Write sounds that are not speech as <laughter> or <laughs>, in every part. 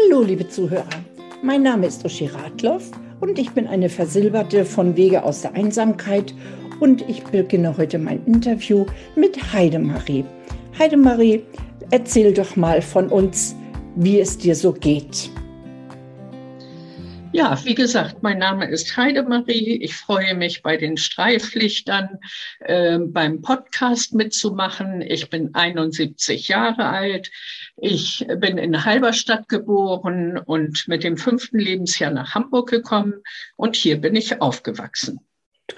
Hallo, liebe Zuhörer. Mein Name ist Uschi Radloff und ich bin eine Versilberte von Wege aus der Einsamkeit und ich beginne heute mein Interview mit Heidemarie. Heidemarie, erzähl doch mal von uns, wie es dir so geht. Ja, wie gesagt, mein Name ist Heidemarie. Ich freue mich, bei den Streiflichtern äh, beim Podcast mitzumachen. Ich bin 71 Jahre alt. Ich bin in Halberstadt geboren und mit dem fünften Lebensjahr nach Hamburg gekommen. Und hier bin ich aufgewachsen.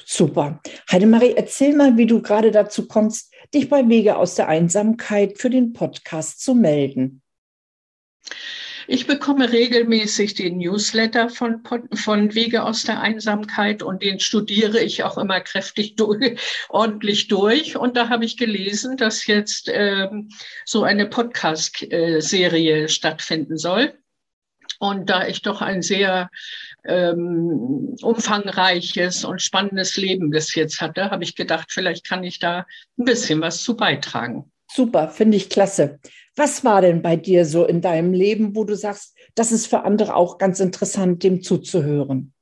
Super. Heidemarie, erzähl mal, wie du gerade dazu kommst, dich bei Wege aus der Einsamkeit für den Podcast zu melden. Ich bekomme regelmäßig den Newsletter von, von Wege aus der Einsamkeit und den studiere ich auch immer kräftig <laughs> durch, ordentlich durch. Und da habe ich gelesen, dass jetzt ähm, so eine Podcast-Serie stattfinden soll. Und da ich doch ein sehr ähm, umfangreiches und spannendes Leben bis jetzt hatte, habe ich gedacht, vielleicht kann ich da ein bisschen was zu beitragen. Super, finde ich klasse. Was war denn bei dir so in deinem Leben, wo du sagst, das ist für andere auch ganz interessant, dem zuzuhören?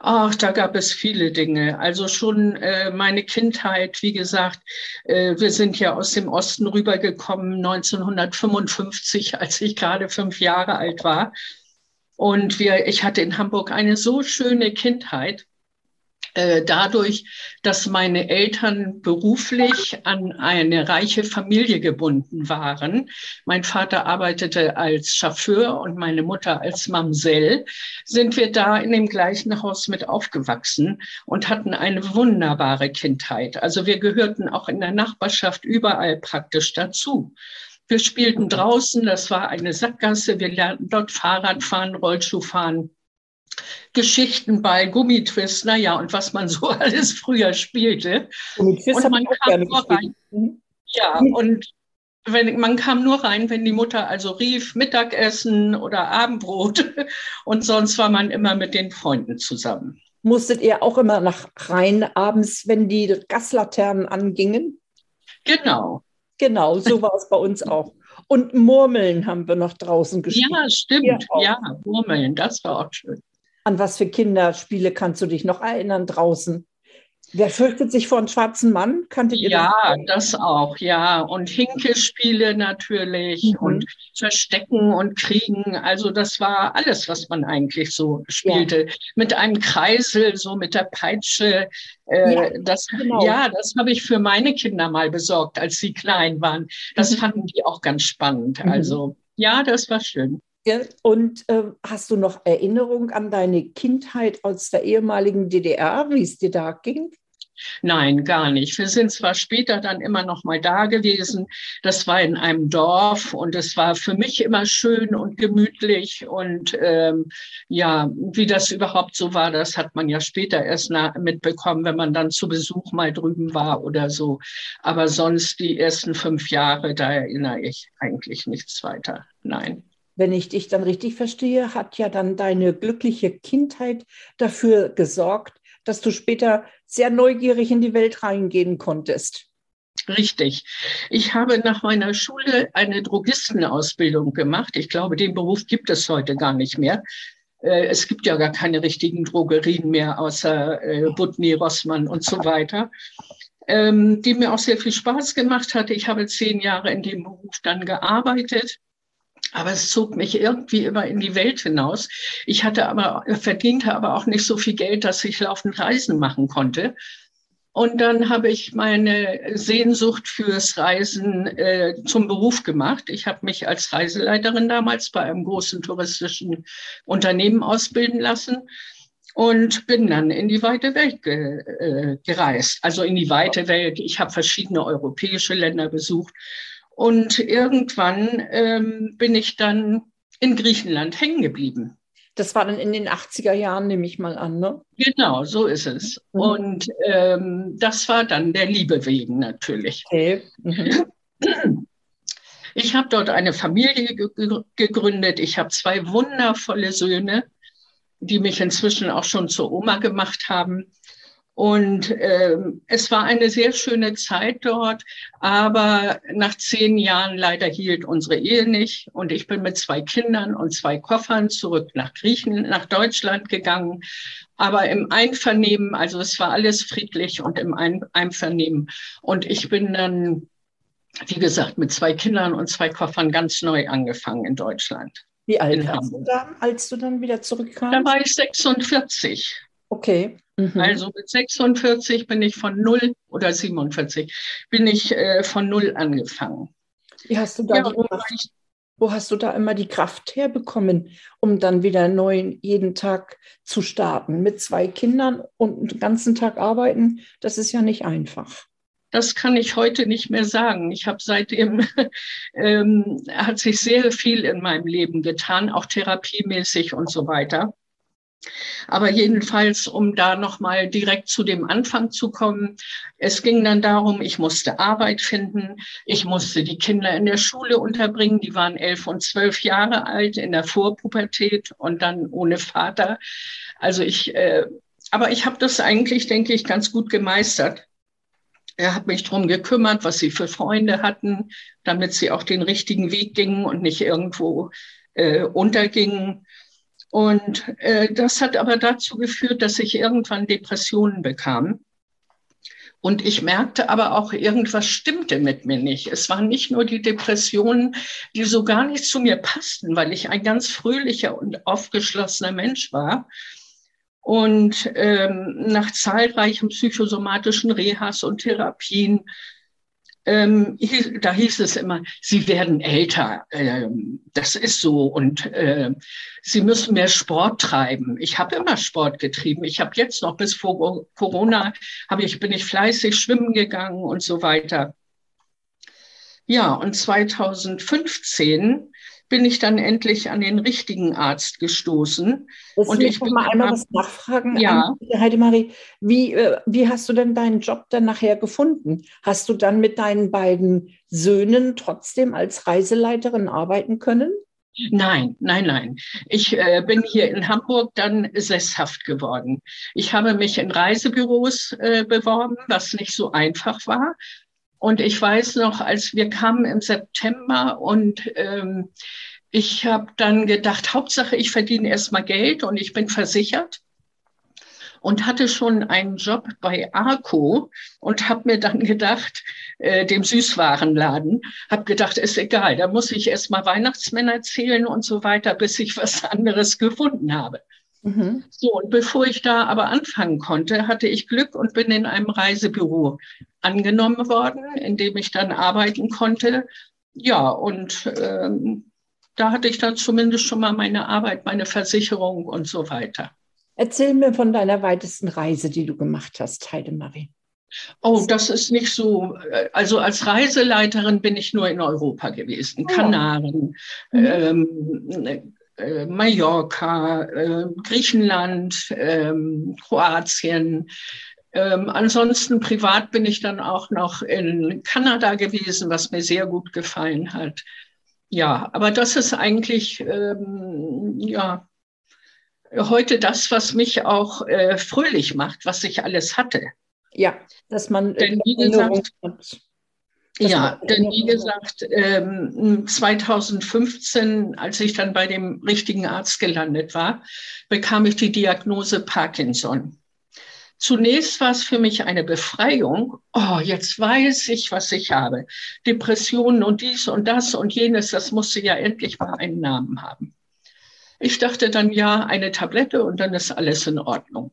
Ach, da gab es viele Dinge. Also schon äh, meine Kindheit, wie gesagt, äh, wir sind ja aus dem Osten rübergekommen 1955, als ich gerade fünf Jahre alt war. Und wir, ich hatte in Hamburg eine so schöne Kindheit. Äh, dadurch, dass meine Eltern beruflich an eine reiche Familie gebunden waren. Mein Vater arbeitete als Chauffeur und meine Mutter als Mamsell, sind wir da in dem gleichen Haus mit aufgewachsen und hatten eine wunderbare Kindheit. Also wir gehörten auch in der Nachbarschaft überall praktisch dazu. Wir spielten draußen, das war eine Sackgasse, wir lernten dort Fahrrad fahren, Rollschuh fahren Geschichtenball, Gummitwist, naja, und was man so <laughs> alles früher spielte. Und man kam nur rein. Mhm. Ja, und wenn, man kam nur rein, wenn die Mutter also rief, Mittagessen oder Abendbrot. <laughs> Und sonst war man immer mit den Freunden zusammen. Musstet ihr auch immer nach rein abends, wenn die Gaslaternen angingen? Genau. Genau, so war es bei uns auch. Und Murmeln haben wir noch draußen gespielt. Ja, stimmt. Ja, Murmeln, das war auch schön. An was für Kinderspiele kannst du dich noch erinnern draußen? Wer fürchtet sich vor einem schwarzen Mann? Kanntet ihr ja, das? das auch, ja. Und Hinkespiele natürlich mhm. und Verstecken und Kriegen. Also das war alles, was man eigentlich so spielte. Ja. Mit einem Kreisel, so mit der Peitsche. Äh, ja, das, genau. ja, das habe ich für meine Kinder mal besorgt, als sie klein waren. Das mhm. fanden die auch ganz spannend. Mhm. Also ja, das war schön. Und äh, hast du noch Erinnerung an deine Kindheit aus der ehemaligen DDR, wie es dir da ging? Nein, gar nicht. Wir sind zwar später dann immer noch mal da gewesen. Das war in einem Dorf und es war für mich immer schön und gemütlich. Und ähm, ja, wie das überhaupt so war, das hat man ja später erst mitbekommen, wenn man dann zu Besuch mal drüben war oder so. Aber sonst die ersten fünf Jahre, da erinnere ich eigentlich nichts weiter. Nein wenn ich dich dann richtig verstehe, hat ja dann deine glückliche Kindheit dafür gesorgt, dass du später sehr neugierig in die Welt reingehen konntest. Richtig. Ich habe nach meiner Schule eine Drogistenausbildung gemacht. Ich glaube, den Beruf gibt es heute gar nicht mehr. Äh, es gibt ja gar keine richtigen Drogerien mehr, außer äh, Butni, Rossmann und so weiter, ähm, die mir auch sehr viel Spaß gemacht hatte. Ich habe zehn Jahre in dem Beruf dann gearbeitet aber es zog mich irgendwie immer in die Welt hinaus. Ich hatte aber, verdiente aber auch nicht so viel Geld, dass ich laufend Reisen machen konnte. Und dann habe ich meine Sehnsucht fürs Reisen äh, zum Beruf gemacht. Ich habe mich als Reiseleiterin damals bei einem großen touristischen Unternehmen ausbilden lassen und bin dann in die weite Welt ge, äh, gereist. Also in die weite Welt. Ich habe verschiedene europäische Länder besucht und irgendwann ähm, bin ich dann in Griechenland hängen geblieben. Das war dann in den 80er Jahren, nehme ich mal an, ne? Genau, so ist es. Mhm. Und ähm, das war dann der Liebe wegen natürlich. Okay. Mhm. <clears throat> Ich habe dort eine Familie ge gegründet. Ich habe zwei wundervolle Söhne, die mich inzwischen auch schon zur Oma gemacht haben. Und ähm, es war eine sehr schöne Zeit dort, aber nach zehn Jahren leider hielt unsere Ehe nicht. Und ich bin mit zwei Kindern und zwei Koffern zurück nach Griechenland, nach Deutschland gegangen. Aber im Einvernehmen, also es war alles friedlich und im Ein Einvernehmen. Und ich bin dann, wie gesagt, mit zwei Kindern und zwei Koffern ganz neu angefangen in Deutschland. Wie alt warst du da, als du dann wieder zurückkamst? Da war ich 46. Okay. Mhm. Also mit 46 bin ich von null oder 47 bin ich äh, von null angefangen. Wie hast du da ja, die, wo hast du da immer die Kraft herbekommen, um dann wieder neu jeden Tag zu starten? Mit zwei Kindern und den ganzen Tag arbeiten, das ist ja nicht einfach. Das kann ich heute nicht mehr sagen. Ich habe seitdem, <laughs> ähm, hat sich sehr viel in meinem Leben getan, auch therapiemäßig und so weiter. Aber jedenfalls, um da nochmal direkt zu dem Anfang zu kommen, es ging dann darum, ich musste Arbeit finden, ich musste die Kinder in der Schule unterbringen, die waren elf und zwölf Jahre alt in der Vorpubertät und dann ohne Vater. Also ich, äh, aber ich habe das eigentlich, denke ich, ganz gut gemeistert. Er hat mich darum gekümmert, was sie für Freunde hatten, damit sie auch den richtigen Weg gingen und nicht irgendwo äh, untergingen. Und äh, das hat aber dazu geführt, dass ich irgendwann Depressionen bekam. Und ich merkte aber auch, irgendwas stimmte mit mir nicht. Es waren nicht nur die Depressionen, die so gar nicht zu mir passten, weil ich ein ganz fröhlicher und aufgeschlossener Mensch war. Und ähm, nach zahlreichen psychosomatischen Rehas und Therapien ähm, da hieß es immer, Sie werden älter, ähm, das ist so und äh, Sie müssen mehr Sport treiben. Ich habe immer Sport getrieben. Ich habe jetzt noch bis vor Corona habe ich bin ich fleißig schwimmen gegangen und so weiter. Ja, und 2015 bin ich dann endlich an den richtigen Arzt gestoßen. Das und ich will mal einmal was nachfragen. Ja. Heidemarie, wie, äh, wie hast du denn deinen Job dann nachher gefunden? Hast du dann mit deinen beiden Söhnen trotzdem als Reiseleiterin arbeiten können? Nein, nein, nein. Ich äh, bin hier in Hamburg dann sesshaft geworden. Ich habe mich in Reisebüros äh, beworben, was nicht so einfach war. Und ich weiß noch, als wir kamen im September und ähm, ich habe dann gedacht, Hauptsache, ich verdiene erstmal Geld und ich bin versichert und hatte schon einen Job bei Arco und habe mir dann gedacht, äh, dem Süßwarenladen, habe gedacht, ist egal, da muss ich erstmal Weihnachtsmänner zählen und so weiter, bis ich was anderes gefunden habe. Mhm. So, und bevor ich da aber anfangen konnte, hatte ich Glück und bin in einem Reisebüro angenommen worden, in dem ich dann arbeiten konnte. Ja, und ähm, da hatte ich dann zumindest schon mal meine Arbeit, meine Versicherung und so weiter. Erzähl mir von deiner weitesten Reise, die du gemacht hast, Heidemarie. Oh, das ist nicht so. Äh, also als Reiseleiterin bin ich nur in Europa gewesen. Oh. Kanaren, mhm. ähm, äh, Mallorca, äh, Griechenland, ähm, Kroatien. Ähm, ansonsten privat bin ich dann auch noch in Kanada gewesen, was mir sehr gut gefallen hat. Ja, aber das ist eigentlich ähm, ja heute das, was mich auch äh, fröhlich macht, was ich alles hatte. Ja, dass man Denn, wie gesagt, ja, denn wie gesagt, 2015, ähm, als ich dann bei dem richtigen Arzt gelandet war, bekam ich die Diagnose Parkinson. Zunächst war es für mich eine Befreiung. Oh, jetzt weiß ich, was ich habe. Depressionen und dies und das und jenes, das musste ja endlich mal einen Namen haben. Ich dachte dann, ja, eine Tablette und dann ist alles in Ordnung.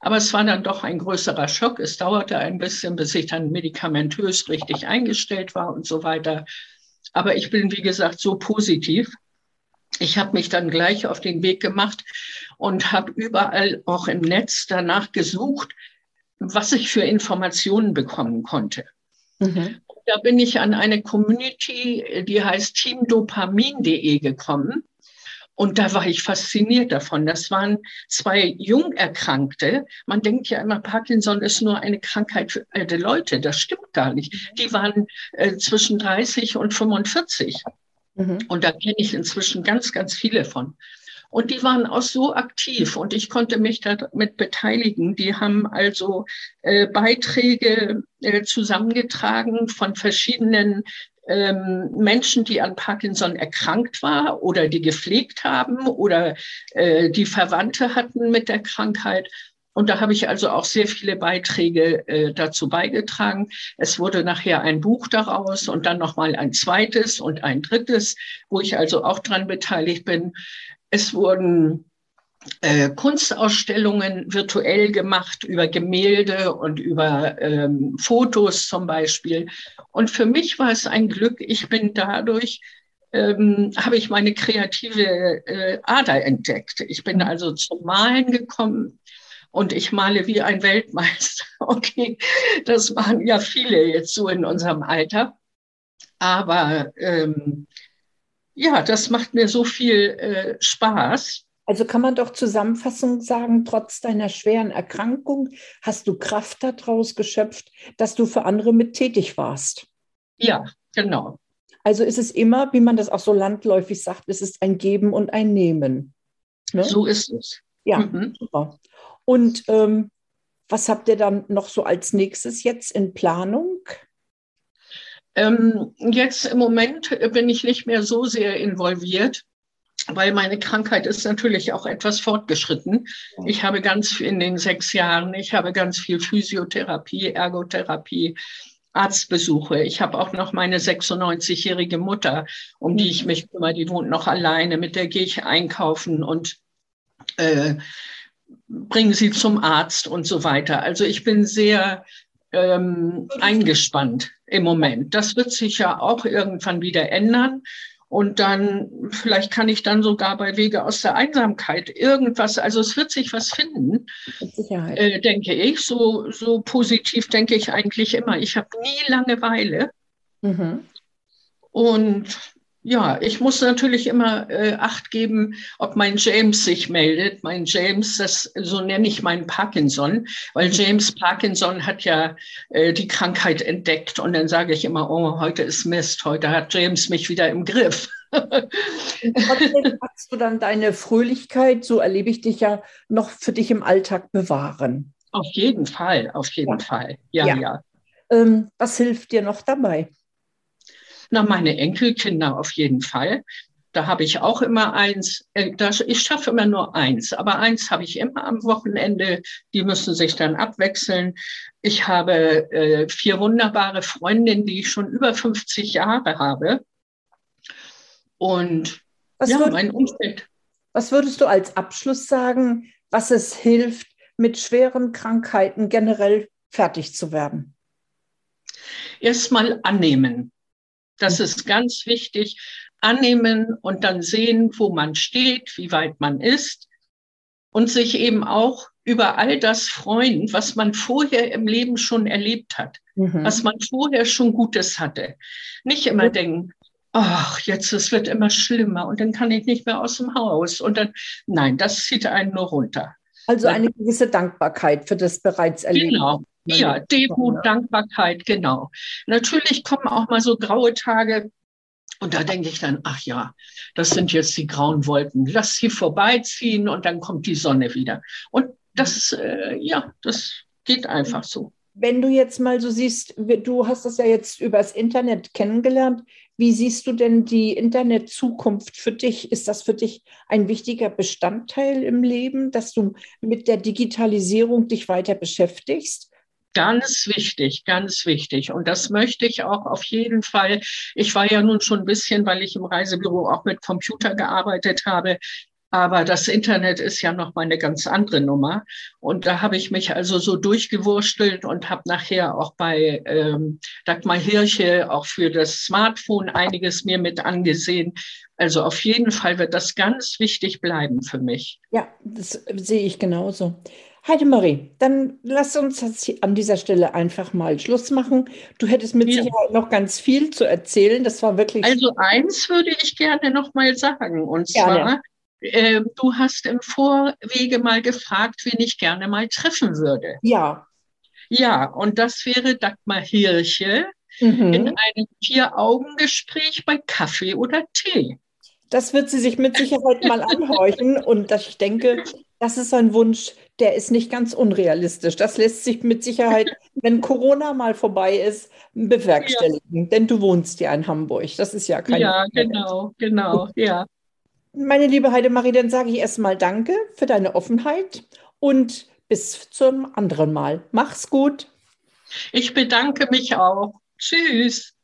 Aber es war dann doch ein größerer Schock. Es dauerte ein bisschen, bis ich dann medikamentös richtig eingestellt war und so weiter. Aber ich bin, wie gesagt, so positiv. Ich habe mich dann gleich auf den Weg gemacht und habe überall auch im Netz danach gesucht, was ich für Informationen bekommen konnte. Mhm. Da bin ich an eine Community, die heißt teamdopamin.de gekommen. Und da war ich fasziniert davon. Das waren zwei Jungerkrankte. Man denkt ja immer, Parkinson ist nur eine Krankheit für alte Leute. Das stimmt gar nicht. Die waren äh, zwischen 30 und 45. Mhm. Und da kenne ich inzwischen ganz, ganz viele von. Und die waren auch so aktiv und ich konnte mich damit beteiligen. Die haben also äh, Beiträge äh, zusammengetragen von verschiedenen ähm, Menschen, die an Parkinson erkrankt war oder die gepflegt haben oder äh, die Verwandte hatten mit der Krankheit. Und da habe ich also auch sehr viele Beiträge äh, dazu beigetragen. Es wurde nachher ein Buch daraus und dann nochmal ein zweites und ein drittes, wo ich also auch dran beteiligt bin. Es wurden äh, Kunstausstellungen virtuell gemacht über Gemälde und über ähm, Fotos zum Beispiel. Und für mich war es ein Glück. Ich bin dadurch ähm, habe ich meine kreative äh, Ader entdeckt. Ich bin also zum Malen gekommen und ich male wie ein Weltmeister. <laughs> Okay, das machen ja viele jetzt so in unserem Alter. Aber ähm, ja, das macht mir so viel äh, Spaß. Also kann man doch zusammenfassend sagen, trotz deiner schweren Erkrankung hast du Kraft daraus geschöpft, dass du für andere mit tätig warst. Ja, genau. Also ist es immer, wie man das auch so landläufig sagt, es ist ein Geben und ein Nehmen. Ne? So ist es. Ja, mhm. super. Und ähm, was habt ihr dann noch so als nächstes jetzt in Planung? Ähm, jetzt im Moment bin ich nicht mehr so sehr involviert, weil meine Krankheit ist natürlich auch etwas fortgeschritten. Ich habe ganz in den sechs Jahren, ich habe ganz viel Physiotherapie, Ergotherapie, Arztbesuche. Ich habe auch noch meine 96-jährige Mutter, um die ich mich kümmere, die wohnt noch alleine, mit der gehe ich einkaufen und äh, bringen Sie zum Arzt und so weiter. Also ich bin sehr ähm, eingespannt im Moment. Das wird sich ja auch irgendwann wieder ändern. Und dann, vielleicht kann ich dann sogar bei Wege aus der Einsamkeit irgendwas, also es wird sich was finden, äh, denke ich. So, so positiv denke ich eigentlich immer. Ich habe nie Langeweile. Mhm. Und ja, ich muss natürlich immer äh, Acht geben, ob mein James sich meldet. Mein James, das so nenne ich meinen Parkinson, weil mhm. James Parkinson hat ja äh, die Krankheit entdeckt und dann sage ich immer, oh, heute ist Mist, heute hat James mich wieder im Griff. Trotzdem <laughs> kannst du dann deine Fröhlichkeit, so erlebe ich dich ja, noch für dich im Alltag bewahren. Auf jeden Fall, auf jeden ja. Fall. Ja, ja. ja. Ähm, was hilft dir noch dabei? Na, meine Enkelkinder auf jeden Fall. Da habe ich auch immer eins. Äh, ich schaffe immer nur eins, aber eins habe ich immer am Wochenende. Die müssen sich dann abwechseln. Ich habe äh, vier wunderbare Freundinnen, die ich schon über 50 Jahre habe. Und was ja, würd, mein Umfeld. Was würdest du als Abschluss sagen, was es hilft, mit schweren Krankheiten generell fertig zu werden? Erstmal annehmen. Das mhm. ist ganz wichtig. Annehmen und dann sehen, wo man steht, wie weit man ist und sich eben auch über all das freuen, was man vorher im Leben schon erlebt hat, mhm. was man vorher schon Gutes hatte. Nicht immer mhm. denken, ach, jetzt es wird immer schlimmer und dann kann ich nicht mehr aus dem Haus und dann, nein, das zieht einen nur runter. Also eine gewisse Dankbarkeit für das bereits Erlebte. Genau, ja, Demut, Dankbarkeit, genau. Natürlich kommen auch mal so graue Tage, und da denke ich dann, ach ja, das sind jetzt die grauen Wolken. Lass sie vorbeiziehen und dann kommt die Sonne wieder. Und das, äh, ja, das geht einfach so. Wenn du jetzt mal so siehst, du hast das ja jetzt übers Internet kennengelernt. Wie siehst du denn die Internetzukunft für dich? Ist das für dich ein wichtiger Bestandteil im Leben, dass du mit der Digitalisierung dich weiter beschäftigst? Ganz wichtig, ganz wichtig. Und das möchte ich auch auf jeden Fall. Ich war ja nun schon ein bisschen, weil ich im Reisebüro auch mit Computer gearbeitet habe. Aber das Internet ist ja noch mal eine ganz andere Nummer. Und da habe ich mich also so durchgewurstelt und habe nachher auch bei ähm, Dagmar Hirche auch für das Smartphone einiges mir mit angesehen. Also auf jeden Fall wird das ganz wichtig bleiben für mich. Ja, das sehe ich genauso. Heidemarie, dann lass uns an dieser Stelle einfach mal Schluss machen. Du hättest mit ja. Sicherheit noch ganz viel zu erzählen. Das war wirklich. Also eins würde ich gerne noch mal sagen. Und gerne. zwar, äh, du hast im Vorwege mal gefragt, wen ich gerne mal treffen würde. Ja. Ja, und das wäre Dagmar Hirche mhm. in einem Vier-Augen-Gespräch bei Kaffee oder Tee. Das wird sie sich mit Sicherheit mal anhorchen. Und ich denke, das ist ein Wunsch, der ist nicht ganz unrealistisch. Das lässt sich mit Sicherheit, <laughs> wenn Corona mal vorbei ist, bewerkstelligen. Ja. Denn du wohnst ja in Hamburg. Das ist ja kein. Ja, genau, genau, ja. Meine liebe Heidemarie, dann sage ich erstmal Danke für deine Offenheit und bis zum anderen Mal. Mach's gut. Ich bedanke mich auch. Tschüss.